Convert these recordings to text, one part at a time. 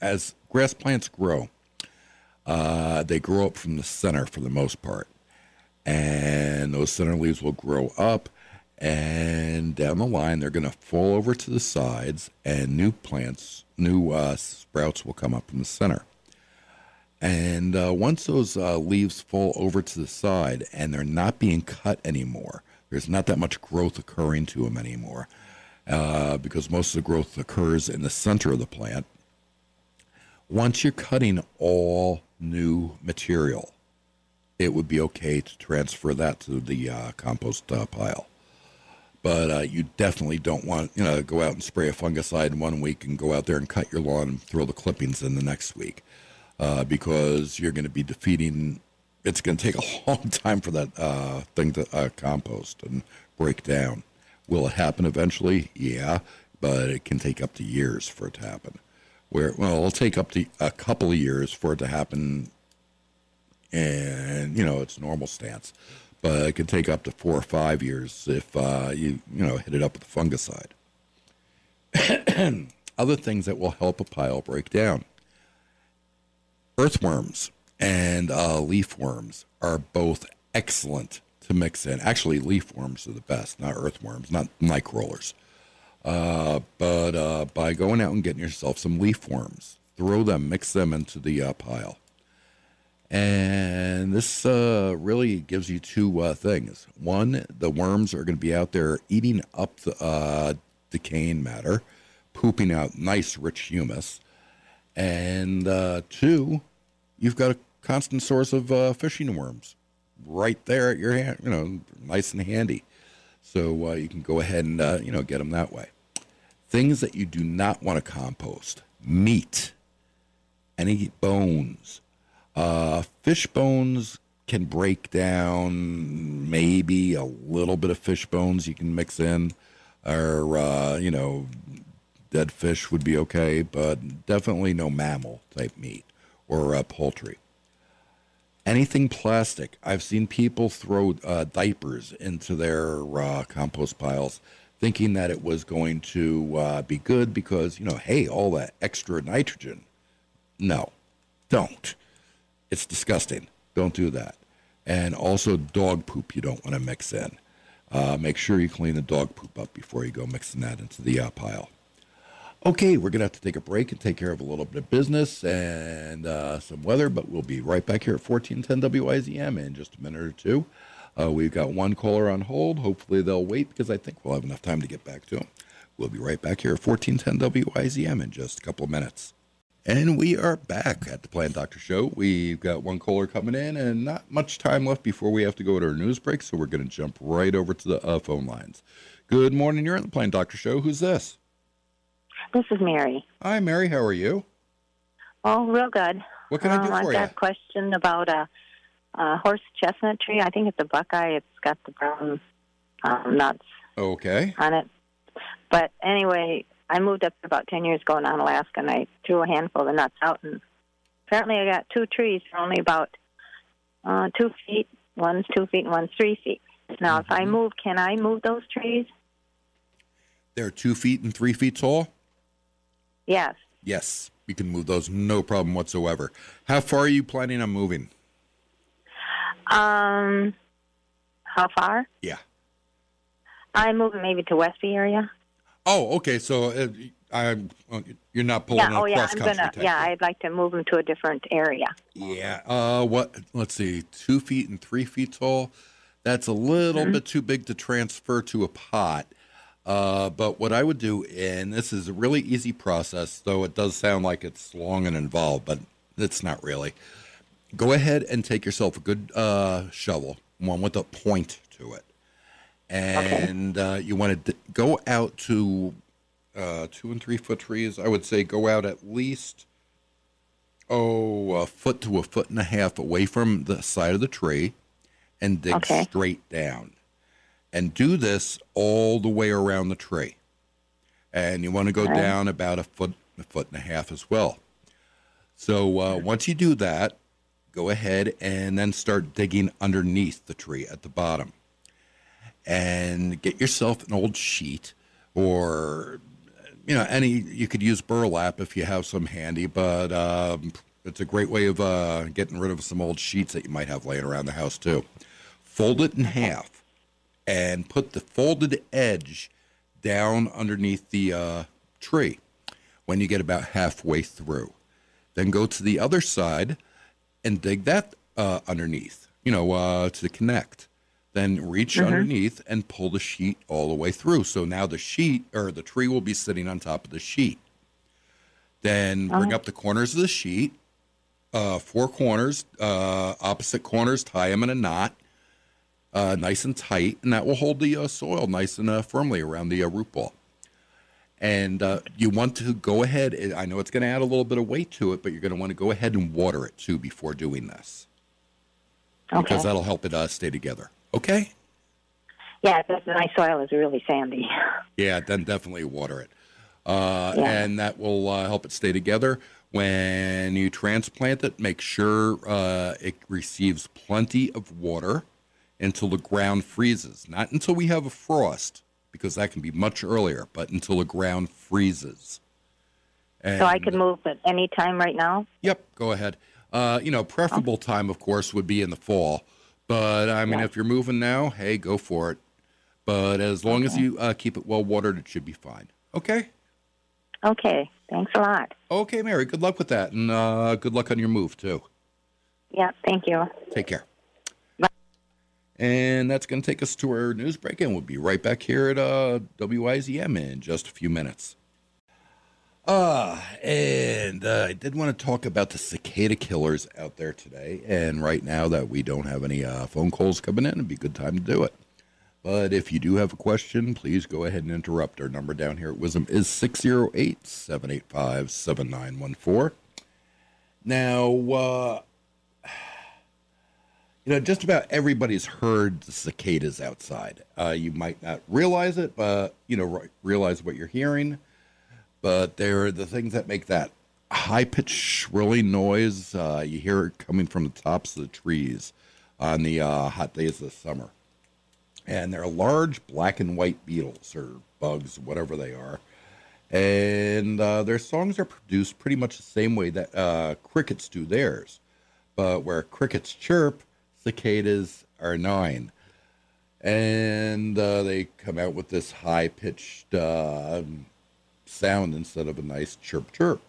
as grass plants grow, uh, they grow up from the center for the most part. And those center leaves will grow up, and down the line, they're going to fall over to the sides, and new plants, new uh, sprouts will come up from the center. And uh, once those uh, leaves fall over to the side and they're not being cut anymore, there's not that much growth occurring to them anymore uh, because most of the growth occurs in the center of the plant. Once you're cutting all new material, it would be okay to transfer that to the uh, compost uh, pile. But uh, you definitely don't want, you know, go out and spray a fungicide one week and go out there and cut your lawn and throw the clippings in the next week uh, because you're going to be defeating. It's going to take a long time for that uh, thing to uh, compost and break down. Will it happen eventually? Yeah, but it can take up to years for it to happen. Where well, it'll take up to a couple of years for it to happen, and you know its normal stance. But it can take up to four or five years if uh, you you know hit it up with a fungicide. Other things that will help a pile break down earthworms and uh, leaf worms are both excellent to mix in. Actually, leaf worms are the best, not earthworms, not nightcrawlers. Uh, but uh, by going out and getting yourself some leaf worms, throw them, mix them into the uh, pile. And this uh, really gives you two uh, things. One, the worms are going to be out there eating up the uh, decaying matter, pooping out nice, rich humus. And two, you've got a constant source of fishing worms right there at your hand, you know, nice and handy. So uh, you can go ahead and, uh, you know, get them that way. Things that you do not want to compost meat, any bones. Uh, fish bones can break down, maybe a little bit of fish bones you can mix in, or, uh, you know, dead fish would be okay, but definitely no mammal type meat or uh, poultry anything plastic. I've seen people throw uh, diapers into their uh, compost piles thinking that it was going to uh, be good because, you know, hey, all that extra nitrogen. No, don't. It's disgusting. Don't do that. And also, dog poop you don't want to mix in. Uh, make sure you clean the dog poop up before you go mixing that into the uh, pile. Okay, we're going to have to take a break and take care of a little bit of business and uh, some weather, but we'll be right back here at 1410 WIZM in just a minute or two. Uh, we've got one caller on hold. Hopefully they'll wait because I think we'll have enough time to get back to them. We'll be right back here at 1410 WIZM in just a couple of minutes. And we are back at the Plant Doctor Show. We've got one caller coming in and not much time left before we have to go to our news break, so we're going to jump right over to the uh, phone lines. Good morning. You're on the Plant Doctor Show. Who's this? This is Mary. Hi, Mary. How are you? Oh, real good. What can I do um, for I've you? got a question about a, a horse chestnut tree. I think it's a buckeye. It's got the brown um, nuts Okay. on it. But anyway, I moved up about 10 years ago in Alaska, and I threw a handful of the nuts out. And apparently, I got two trees. They're only about uh, two feet. One's two feet, and one's three feet. Now, if I Mm-hmm. move, can I move those trees? They're two feet and three feet tall? Yes. Yes. You can move those, no problem whatsoever. How far are you planning on moving? Um, how far? Yeah. I'm moving maybe to Westby area. Oh, okay. So uh, I, uh, you're not pulling yeah. Oh, yeah. I'm gonna. Type. yeah, I'd like to move them to a different area. Yeah. Uh, what? Let's see. Two feet and three feet tall. That's a little Mm-hmm. bit too big to transfer to a pot. Uh, but what I would do, and this is a really easy process, though it does sound like it's long and involved, but it's not really. Go ahead and take yourself a good uh, shovel, one with a point to it, and uh, you want to d- go out to uh, two and three foot trees. I would say go out at least oh, a foot to a foot and a half away from the side of the tree and dig Okay. straight down. And do this all the way around the tree. And you want to go Okay. down about a foot, a foot and a half as well. So uh, once you do that, go ahead and then start digging underneath the tree at the bottom. And get yourself an old sheet or you know, any you could use burlap if you have some handy, but um, it's a great way of uh, getting rid of some old sheets that you might have laying around the house too. Fold it in half and put the folded edge down underneath the uh, tree when you get about halfway through. Then go to the other side and dig that uh, underneath, you know, uh, to connect. Then reach Mhm. underneath and pull the sheet all the way through. So now the sheet or the tree will be sitting on top of the sheet. Then bring Oh. up the corners of the sheet, uh, four corners, uh, opposite corners, tie them in a knot, uh, nice and tight, and that will hold the uh, soil nice and uh, firmly around the uh, root ball. And uh, you want to go ahead. I know it's going to add a little bit of weight to it, but you're going to want to go ahead and water it too before doing this Okay. because that'll help it uh, stay together. Okay? Yeah, my soil is really sandy. Yeah, then definitely water it. Uh, Yeah. And that will uh, help it stay together. When you transplant it, make sure uh, it receives plenty of water until the ground freezes. Not until we have a frost, because that can be much earlier, but until the ground freezes. And, So I could move at any time right now? Yep, go ahead. Uh, you know, preferable time, of course, would be in the fall. But I mean, Yeah. if you're moving now, hey, go for it. But as long as you uh, keep it well watered, it should be fine. Okay. Okay. Thanks a lot. Okay, Mary. Good luck with that, and uh, good luck on your move too. Yeah, thank you. Take care. And that's going to take us to our news break, and we'll be right back here at uh, WIZM in just a few minutes. Uh, and uh, I did want to talk about the cicada killers out there today. And right now that we don't have any uh, phone calls coming in, it'd be a good time to do it. But if you do have a question, please go ahead and interrupt. Our number down here at Wisdom is 608 785 7914. Now, uh, you know, just about everybody's heard the cicadas outside. Uh, you might not realize it, but, you know, re- realize what you're hearing. But they're the things that make that high pitched, shrilling noise. Uh, you hear it coming from the tops of the trees on the uh, hot days of the summer. And they're large black and white beetles or bugs, whatever they are. And uh, their songs are produced pretty much the same way that uh, crickets do theirs. But where crickets chirp, cicadas are gnawing. And uh, they come out with this high pitched uh, sound instead of a nice chirp chirp.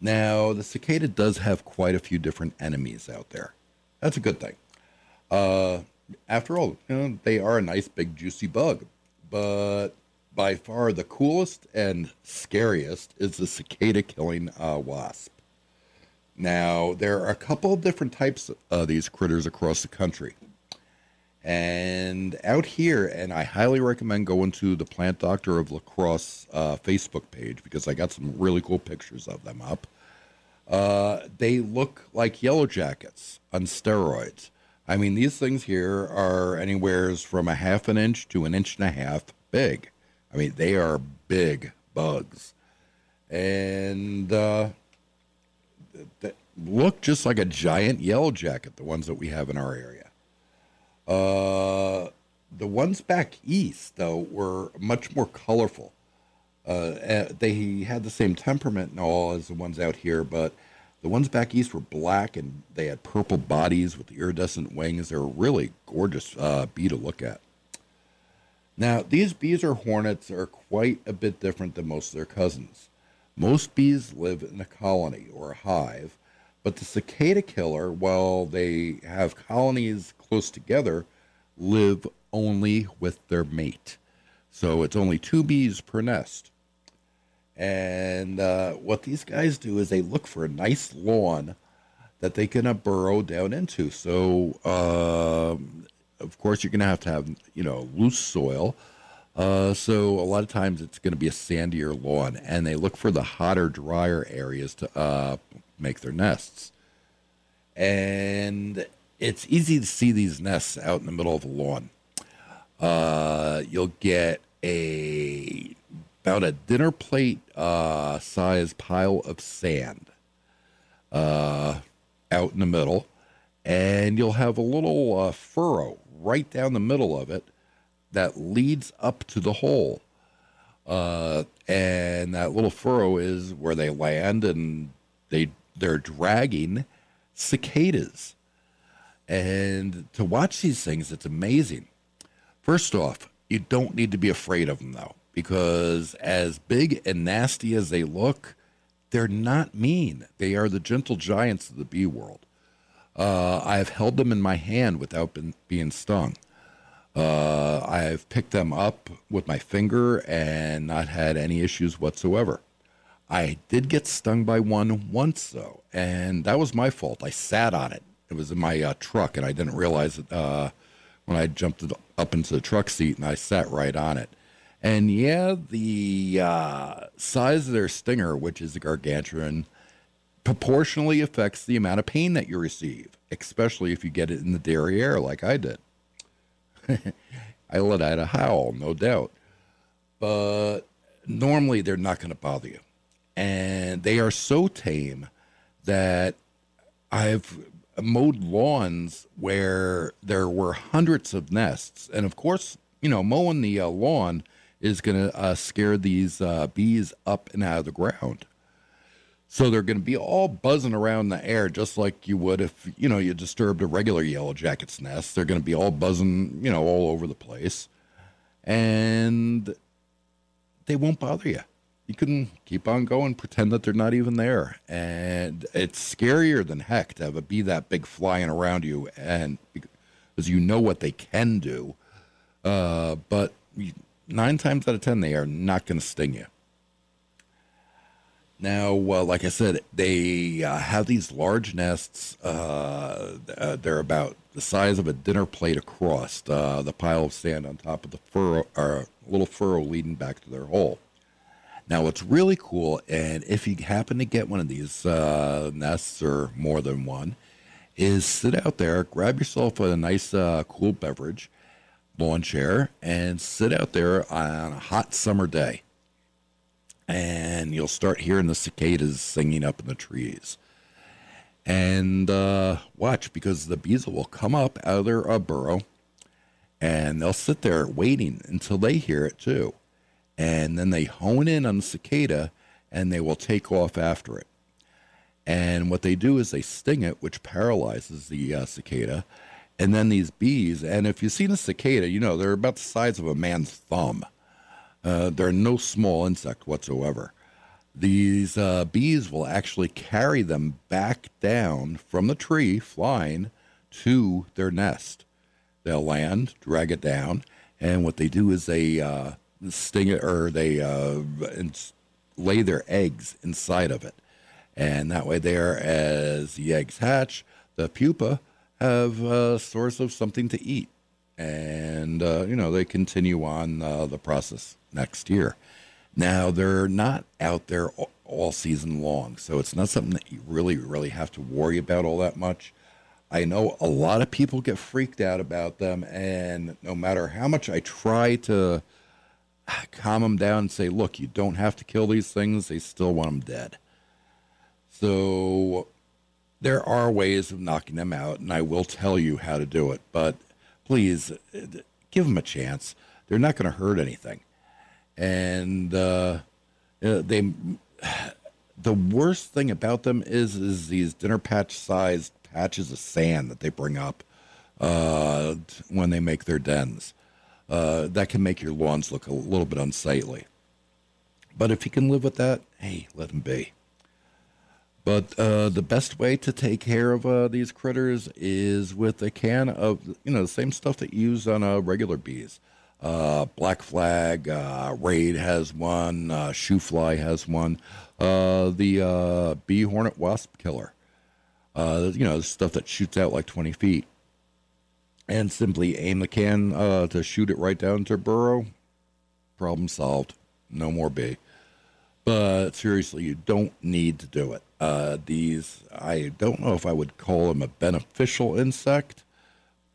Now, the cicada does have quite a few different enemies out there. That's a good thing. Uh, after all, you know, they are a nice big juicy bug, but by far the coolest and scariest is the cicada killing uh, wasp. Now, there are a couple of different types of these critters across the country. And out here, and I highly recommend going to the Plant Doctor of La Crosse uh, Facebook page because I got some really cool pictures of them up. Uh, they look like yellow jackets on steroids. I mean, these things here are anywheres from a half an inch to an inch and a half big. I mean, they are big bugs. And uh, that look just like a giant yellow jacket, the ones that we have in our area. Uh, the ones back east, though, were much more colorful. Uh, eh, they had the same temperament and all as the ones out here, but the ones back east were black and they had purple bodies with iridescent wings. They were really gorgeous uh, bee to look at. Now, these bees or hornets are quite a bit different than most of their cousins. Most bees live in a colony or a hive, but the cicada killer, while they have colonies close together, live only with their mate. So it's only two bees per nest. And uh, what these guys do is they look for a nice lawn that they can uh, burrow down into. So, um, of course, you're going to have to have, you know, loose soil. Uh, so a lot of times it's going to be a sandier lawn, and they look for the hotter, drier areas to uh, make their nests. And it's easy to see these nests out in the middle of a lawn. Uh, you'll get a about a dinner plate uh, size pile of sand uh, out in the middle, and you'll have a little uh, furrow right down the middle of it that leads up to the hole. Uh, and that little furrow is where they land, and they they're dragging cicadas. And to watch these things, it's amazing. First off, you don't need to be afraid of them though, because as big and nasty as they look, they're not mean. They are the gentle giants of the bee world. Uh, I have held them in my hand without been, being stung. Uh, I've picked them up with my finger and not had any issues whatsoever. I did get stung by one once, though, and that was my fault. I sat on it. It was in my uh, truck, and I didn't realize it uh, when I jumped up into the truck seat and I sat right on it. And yeah, the uh, size of their stinger, which is a gargantuan, proportionally affects the amount of pain that you receive, especially if you get it in the derriere like I did. I let out a howl, no doubt. But normally they're not going to bother you. And they are so tame that I've mowed lawns where there were hundreds of nests. And of course, you know, mowing the uh, lawn is going to uh, scare these uh, bees up and out of the ground. So they're going to be all buzzing around the air, just like you would if you know you disturbed a regular yellow jacket's nest. They're going to be all buzzing, you know, all over the place, and they won't bother you. You can keep on going, pretend that they're not even there, and it's scarier than heck to have a bee that big flying around you, and because you know what they can do, uh, but nine times out of ten they are not going to sting you. Now, uh, like I said, they uh, have these large nests. Uh, uh they're about the size of a dinner plate across uh, the pile of sand on top of the furrow, or a little furrow leading back to their hole. Now, what's really cool, and if you happen to get one of these uh, nests or more than one, is sit out there, grab yourself a nice cool beverage, lawn chair, and sit out there on a hot summer day and you'll start hearing the cicadas singing up in the trees. And uh, watch because the bees will come up out of their uh, burrow and they'll sit there waiting until they hear it too. And then they hone in on the cicada and they will take off after it. And what they do is they sting it, which paralyzes the uh, cicada. And then these bees, and if you've seen a cicada, you know they're about the size of a man's thumb. Uh, they're no small insect whatsoever. These uh, bees will actually carry them back down from the tree, flying to their nest. They'll land, drag it down, and what they do is they uh, sting it or they uh, lay their eggs inside of it. And that way, there, as the eggs hatch, the pupa have a source of something to eat. And, uh, you know, they continue on uh, the process next year. Now, they're not out there all season long, so it's not something that you really, really have to worry about all that much. I know a lot of people get freaked out about them, and no matter how much I try to calm them down and say, look, you don't have to kill these things, they still want them dead. So there are ways of knocking them out, and I will tell you how to do it, but please give them a chance. They're not going to hurt anything and uh, they the worst thing about them is is these dinner patch sized patches of sand that they bring up uh, when they make their dens. Uh, that can make your lawns look a little bit unsightly. But if you can live with that, hey, let them be. But uh, the best way to take care of uh, these critters is with a can of you know the same stuff that you use on uh, regular bees. Uh, Black Flag, uh, Raid has one, uh, Shoo-Fly has one. Uh, the Bee Hornet Wasp Killer, you know, stuff that shoots out like 20 feet. And simply aim the can to shoot it right down to burrow. Problem solved. No more bee. But seriously, you don't need to do it. Uh, these, I don't know if I would call them a beneficial insect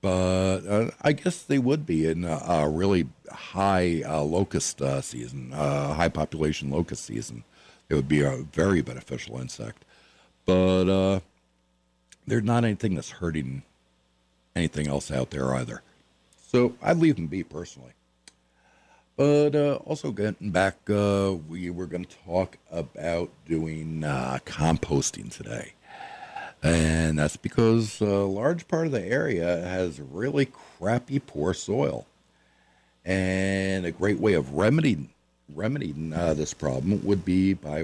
but uh, I guess they would be in a, a really high uh, locust uh, season, uh, high population locust season. It would be a very beneficial insect, but uh, there's not anything that's hurting anything else out there either. So I'd leave them be personally. But uh, also getting back, uh, we were going to talk about doing uh, composting today. And that's because a large part of the area has really crappy, poor soil. And a great way of remedying, remedying uh, this problem would be by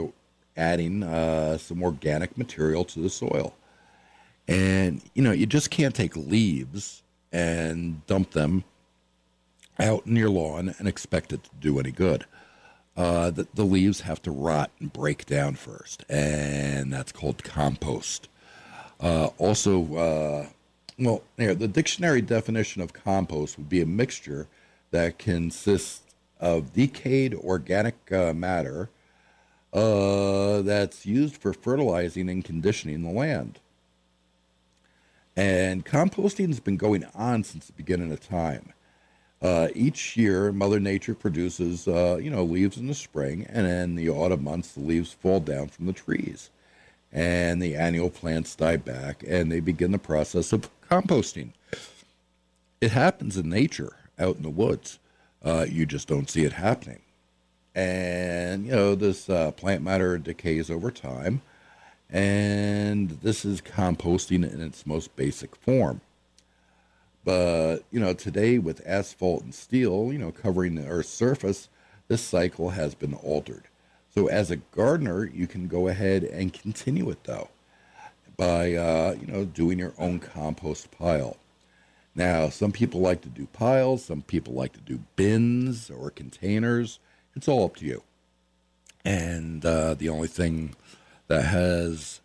adding uh, some organic material to the soil. And, you know, you just can't take leaves and dump them out in your lawn and expect it to do any good. Uh, the, the leaves have to rot and break down first, and that's called compost. Uh, also, uh, well, here, the dictionary definition of compost would be a mixture that consists of decayed organic uh, matter uh, that's used for fertilizing and conditioning the land. And composting has been going on since the beginning of time. Uh, each year, Mother Nature produces, uh, you know, leaves in the spring, and in the autumn months, the leaves fall down from the trees, and the annual plants die back, and they begin the process of composting. It happens in nature, out in the woods. Uh, you just don't see it happening, and you know this uh, plant matter decays over time, and this is composting in its most basic form. But, you know, today with asphalt and steel, you know, covering the Earth's surface, this cycle has been altered. So as a gardener, you can go ahead and continue it though by, uh, you know, doing your own compost pile. Now, some people like to do piles, some people like to do bins or containers. It's all up to you. And uh, the only thing that has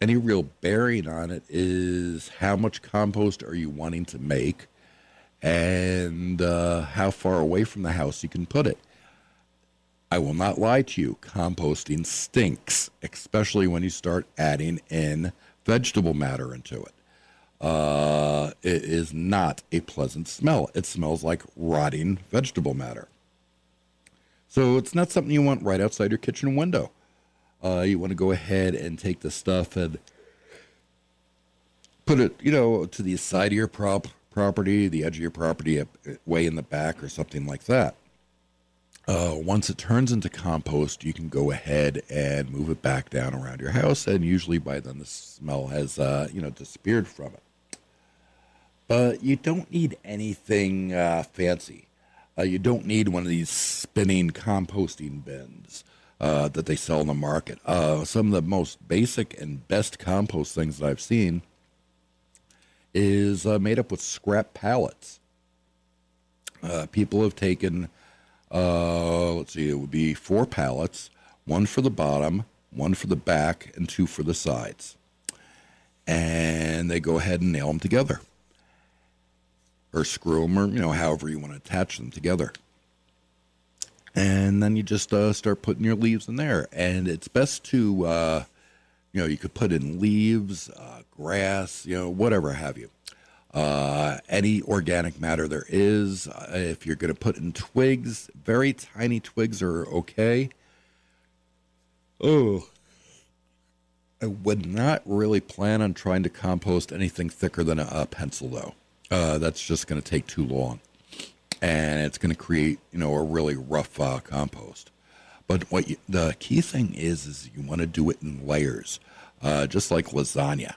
any real bearing on it is how much compost are you wanting to make and uh, how far away from the house you can put it. I will not lie to you, composting stinks, especially when you start adding in vegetable matter into it. Uh, it is not a pleasant smell. It smells like rotting vegetable matter. So it's not something you want right outside your kitchen window. Uh, you want to go ahead and take the stuff and put it, you know, to the side of your prop property, the edge of your property, way in the back, or something like that. Uh, once it turns into compost, you can go ahead and move it back down around your house, and usually by then the smell has, uh, you know, disappeared from it. But you don't need anything uh, fancy. Uh, you don't need one of these spinning composting bins uh, that they sell in the market. Uh, some of the most basic and best compost things that I've seen is uh, made up with scrap pallets. Uh, people have taken, uh, let's see, it would be four pallets, one for the bottom, one for the back, and two for the sides. And they go ahead and nail them together. Or screw them, or, you know, however you want to attach them together and then you just uh, start putting your leaves in there. And it's best to, uh, you know, you could put in leaves, uh, grass, you know, whatever have you. Uh, any organic matter there is. Uh, if you're going to put in twigs, very tiny twigs are okay. Oh, I would not really plan on trying to compost anything thicker than a, a pencil, though. Uh, that's just going to take too long and it's going to create you know a really rough uh, compost. But what you, the key thing is is you want to do it in layers, uh, just like lasagna.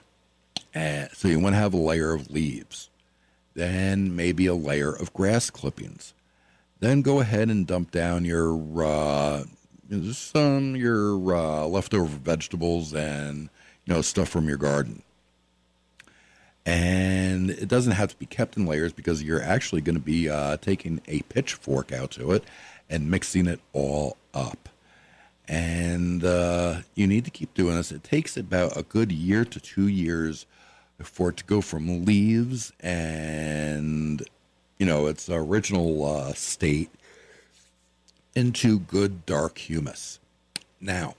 And so you want to have a layer of leaves, then maybe a layer of grass clippings. Then go ahead and dump down your uh, some your uh, leftover vegetables and you know stuff from your garden and it doesn't have to be kept in layers because you're actually going to be uh, taking a pitchfork out to it and mixing it all up. And uh, you need to keep doing this. It takes about a good year to two years for it to go from leaves and you know its original uh, state into good dark humus. Now,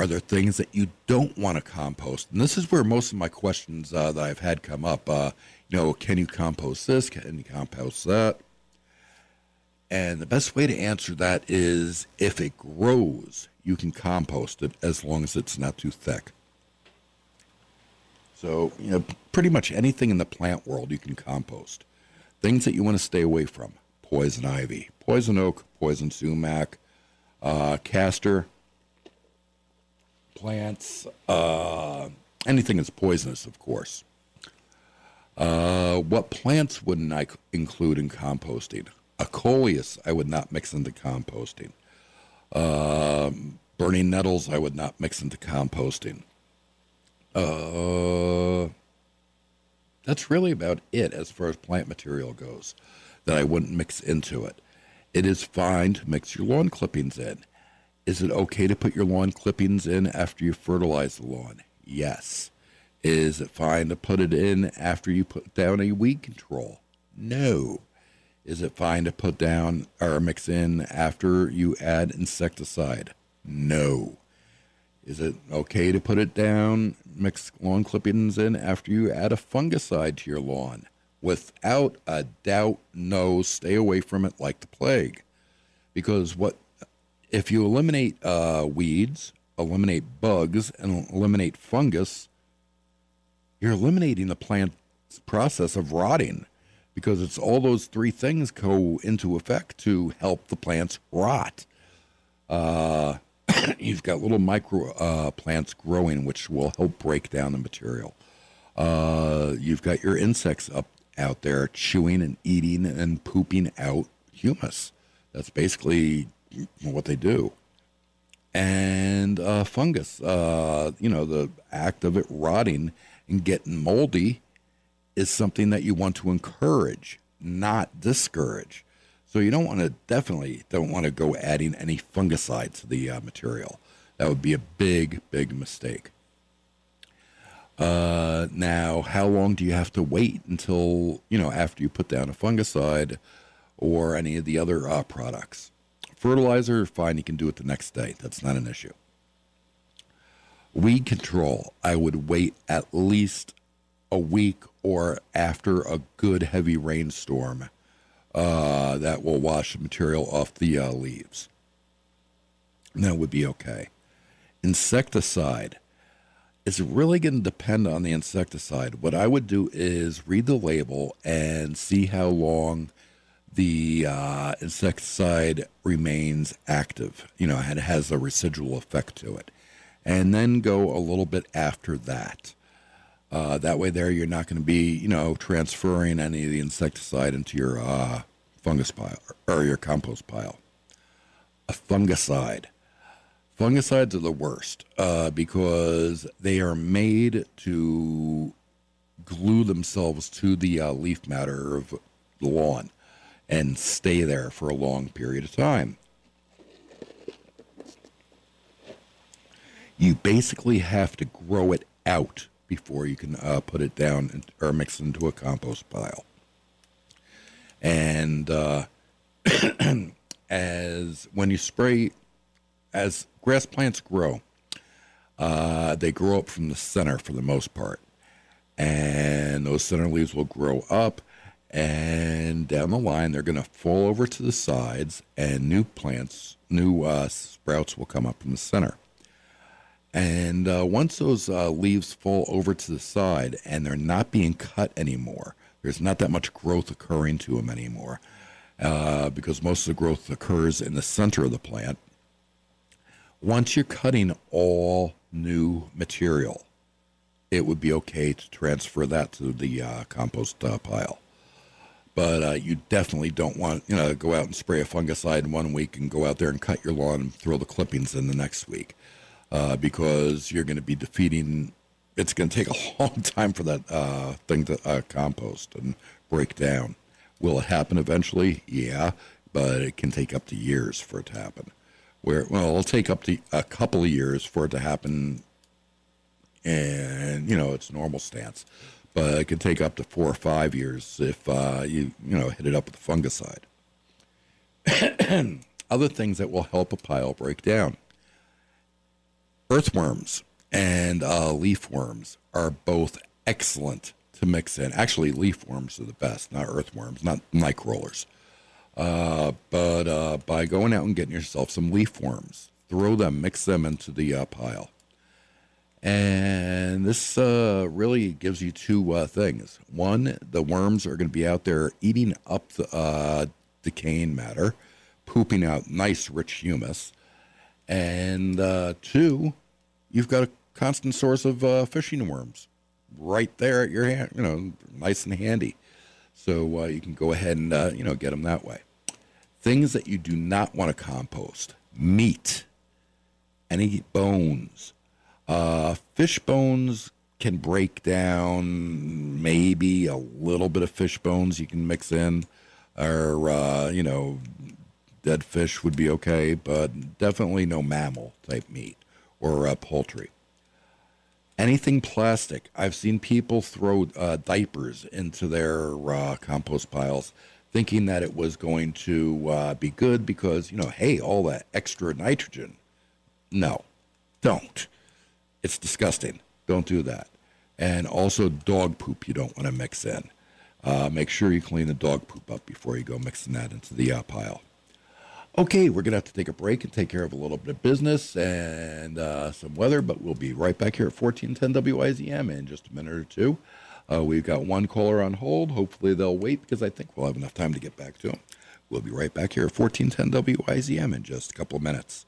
are there things that you don't want to compost? And this is where most of my questions uh, that I've had come up. Uh, you know, can you compost this? Can you compost that? And the best way to answer that is if it grows, you can compost it as long as it's not too thick. So, you know, pretty much anything in the plant world you can compost. Things that you want to stay away from poison ivy, poison oak, poison sumac, uh, castor plants, uh, anything that's poisonous, of course. Uh, what plants wouldn't I include in composting? A coleus I would not mix into composting. Um, burning nettles I would not mix into composting. Uh, that's really about it as far as plant material goes that I wouldn't mix into it. It is fine to mix your lawn clippings in. Is it okay to put your lawn clippings in after you fertilize the lawn? Yes. Is it fine to put it in after you put down a weed control? No. Is it fine to put down or mix in after you add insecticide? No. Is it okay to put it down, mix lawn clippings in after you add a fungicide to your lawn? Without a doubt, no. Stay away from it like the plague. Because what if you eliminate uh, weeds, eliminate bugs, and eliminate fungus, you're eliminating the plant's process of rotting because it's all those three things go into effect to help the plants rot. Uh, you've got little micro uh, plants growing, which will help break down the material. Uh, you've got your insects up out there chewing and eating and pooping out humus. That's basically what they do. And uh, fungus, uh, you know, the act of it rotting and getting moldy is something that you want to encourage, not discourage. So you don't want to definitely don't want to go adding any fungicide to the uh, material. That would be a big, big mistake. Uh, now, how long do you have to wait until you know after you put down a fungicide or any of the other uh, products? Fertilizer, fine, you can do it the next day. That's not an issue. Weed control, I would wait at least a week or after a good heavy rainstorm uh, that will wash the material off the uh, leaves. That would be okay. Insecticide is really going to depend on the insecticide. What I would do is read the label and see how long the uh, insecticide remains active. You know, it has a residual effect to it. And then go a little bit after that. Uh, that way, there you're not going to be, you know, transferring any of the insecticide into your uh, fungus pile or your compost pile. A fungicide. Fungicides are the worst uh, because they are made to glue themselves to the uh, leaf matter of the lawn and stay there for a long period of time. You basically have to grow it out before you can uh, put it down or mix it into a compost pile. And uh, as when you spray, as grass plants grow, uh, they grow up from the center for the most part. And those center leaves will grow up and down the line they're going to fall over to the sides and new plants new uh, sprouts will come up from the center. And uh, once those uh, leaves fall over to the side and they're not being cut anymore there's not that much growth occurring to them anymore uh, because most of the growth occurs in the center of the plant. Once you're cutting all new material it would be okay to transfer that to the uh, compost uh, pile but uh, you definitely don't want you know go out and spray a fungicide in one week and go out there and cut your lawn and throw the clippings in the next week uh, because you're going to be defeating it's going to take a long time for that uh, thing to uh, compost and break down. Will it happen eventually? Yeah but it can take up to years for it to happen. Where well it'll take up to a couple of years for it to happen and you know its normal stance but it can take up to four or five years if uh, you you know hit it up with a fungicide. Other things that will help a pile break down: earthworms and uh, leaf worms are both excellent to mix in. Actually, leaf worms are the best, not earthworms, not nightcrawlers. Uh, but uh, by going out and getting yourself some leaf worms, throw them, mix them into the uh, pile and this uh, really gives you two uh, things. One, the worms are going to be out there eating up the uh, decaying matter, pooping out nice, rich humus. And uh, two, you've got a constant source of uh, fishing worms right there at your hand, you know, nice and handy. So uh, you can go ahead and, you know, get them that way. Things that you do not want to compost meat, any bones. Uh, fish bones can break down maybe a little bit of fish bones you can mix in, or, uh, you know, dead fish would be okay, but definitely no mammal type meat or uh, poultry. Anything plastic. I've seen people throw uh, diapers into their uh, compost piles thinking that it was going to uh, be good because, you know, hey, all that extra nitrogen. No, don't. It's disgusting. Don't do that. And also, dog poop you don't want to mix in. Uh, make sure you clean the dog poop up before you go mixing that into the uh, pile. Okay, we're going to have to take a break and take care of a little bit of business and uh, some weather, but we'll be right back here at 1410 WIZM in just a minute or two. Uh, we've got one caller on hold. Hopefully they'll wait because I think we'll have enough time to get back to them. We'll be right back here at 1410 WIZM in just a couple of minutes.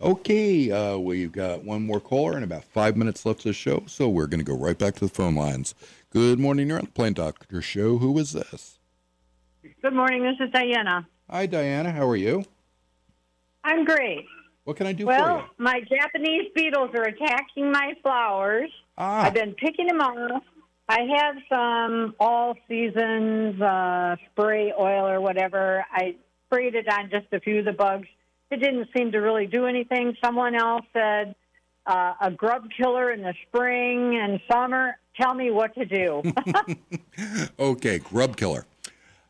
Okay, uh, we've got one more caller and about five minutes left of the show, so we're going to go right back to the phone lines. Good morning, you're on the Plant Doctor Show. Who is this? Good morning, this is Diana. Hi, Diana. How are you? I'm great. What can I do Well, for you? Well, my Japanese beetles are attacking my flowers. Ah, I've been picking them off. I have some all seasons uh, spray oil or whatever. I sprayed it on just a few of the bugs. It didn't seem to really do anything. Someone else said uh, a grub killer in the spring and summer. Tell me what to do. okay, grub killer.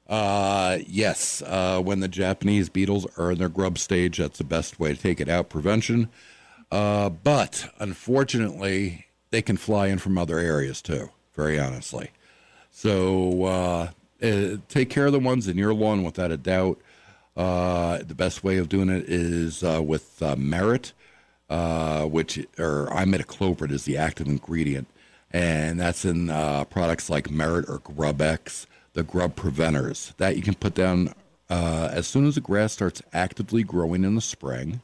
Uh, yes, uh, when the Japanese beetles are in their grub stage, that's the best way to take it out. Prevention. Uh, but unfortunately, they can fly in from other areas too. Very honestly, so uh, uh, take care of the ones in your lawn without a doubt. Uh, the best way of doing it is uh, with uh, merit, uh, which or imidacloprid is the active ingredient, and that's in uh, products like Merit or GrubEx, the grub preventers. That you can put down as soon as the grass starts actively growing in the spring,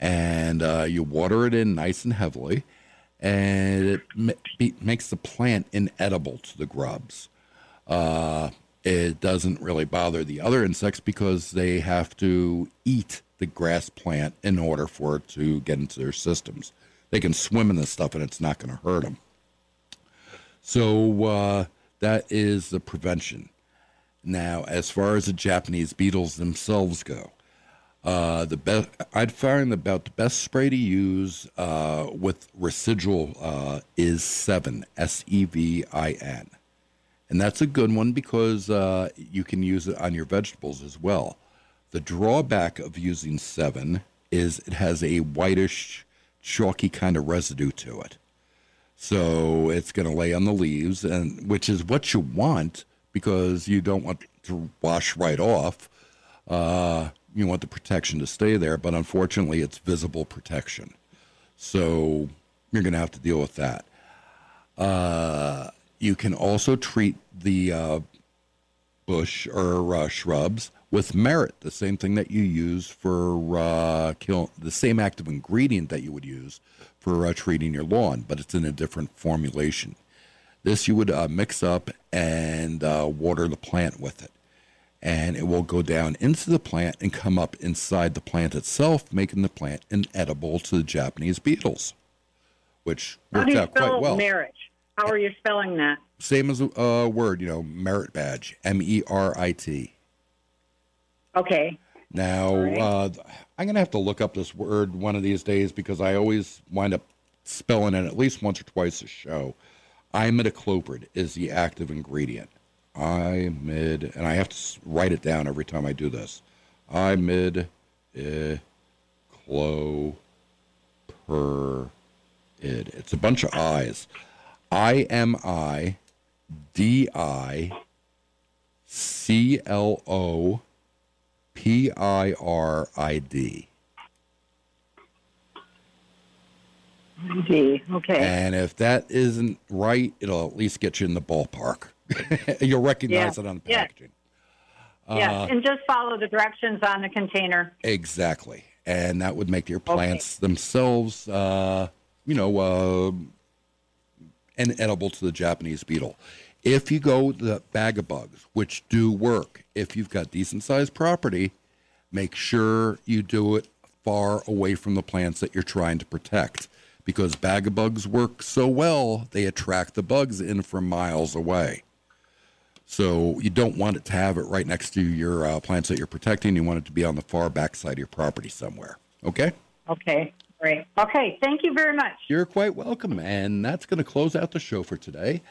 and you water it in nice and heavily, and it ma- be- makes the plant inedible to the grubs. It doesn't really bother the other insects because they have to eat the grass plant in order for it to get into their systems. They can swim in this stuff and it's not going to hurt them. So uh, that is the prevention. Now, as far as the Japanese beetles themselves go, uh, the best I'd find about the best spray to use uh, with residual uh, is Sevin S E V I N, and that's a good one because uh, you can use it on your vegetables as well. The drawback of using Sevin is it has a whitish, chalky kind of residue to it. So it's going to lay on the leaves, and which is what you want because you don't want to wash right off. Uh, you want the protection to stay there, but unfortunately, it's visible protection. So you're going to have to deal with that. Uh, you can also treat the uh, bush or uh, shrubs with merit, the same thing that you use for uh, kill the same active ingredient that you would use for uh, treating your lawn, but it's in a different formulation. This you would uh, mix up and uh, water the plant with it, and it will go down into the plant and come up inside the plant itself, making the plant inedible to the Japanese beetles, which works out quite well. marriage? How are you spelling that? Same as a uh, word, you know, merit badge, M E R I T. Okay. Now, right. uh, I'm going to have to look up this word one of these days because I always wind up spelling it at least once or twice a show. Imidacloprid is the active ingredient. Imid, and I have to write it down every time I do this. Imid, clo, per, id. It's a bunch of I's. I M I D I C L O P I R I D. D. Okay. And if that isn't right, it'll at least get you in the ballpark. You'll recognize Yeah. it on the Yeah. packaging. yes, and just follow the directions on the container. Exactly. And that would make your plants themselves, uh, you know, uh, inedible to the Japanese beetle. If you go the bag of bugs, which do work, if you've got decent sized property, make sure you do it far away from the plants that you're trying to protect because bag of bugs work so well, they attract the bugs in from miles away. So you don't want it to have it right next to your uh, plants that you're protecting. You want it to be on the far back side of your property somewhere. Okay? Okay, great. Okay, thank you very much. You're quite welcome. And that's going to close out the show for today.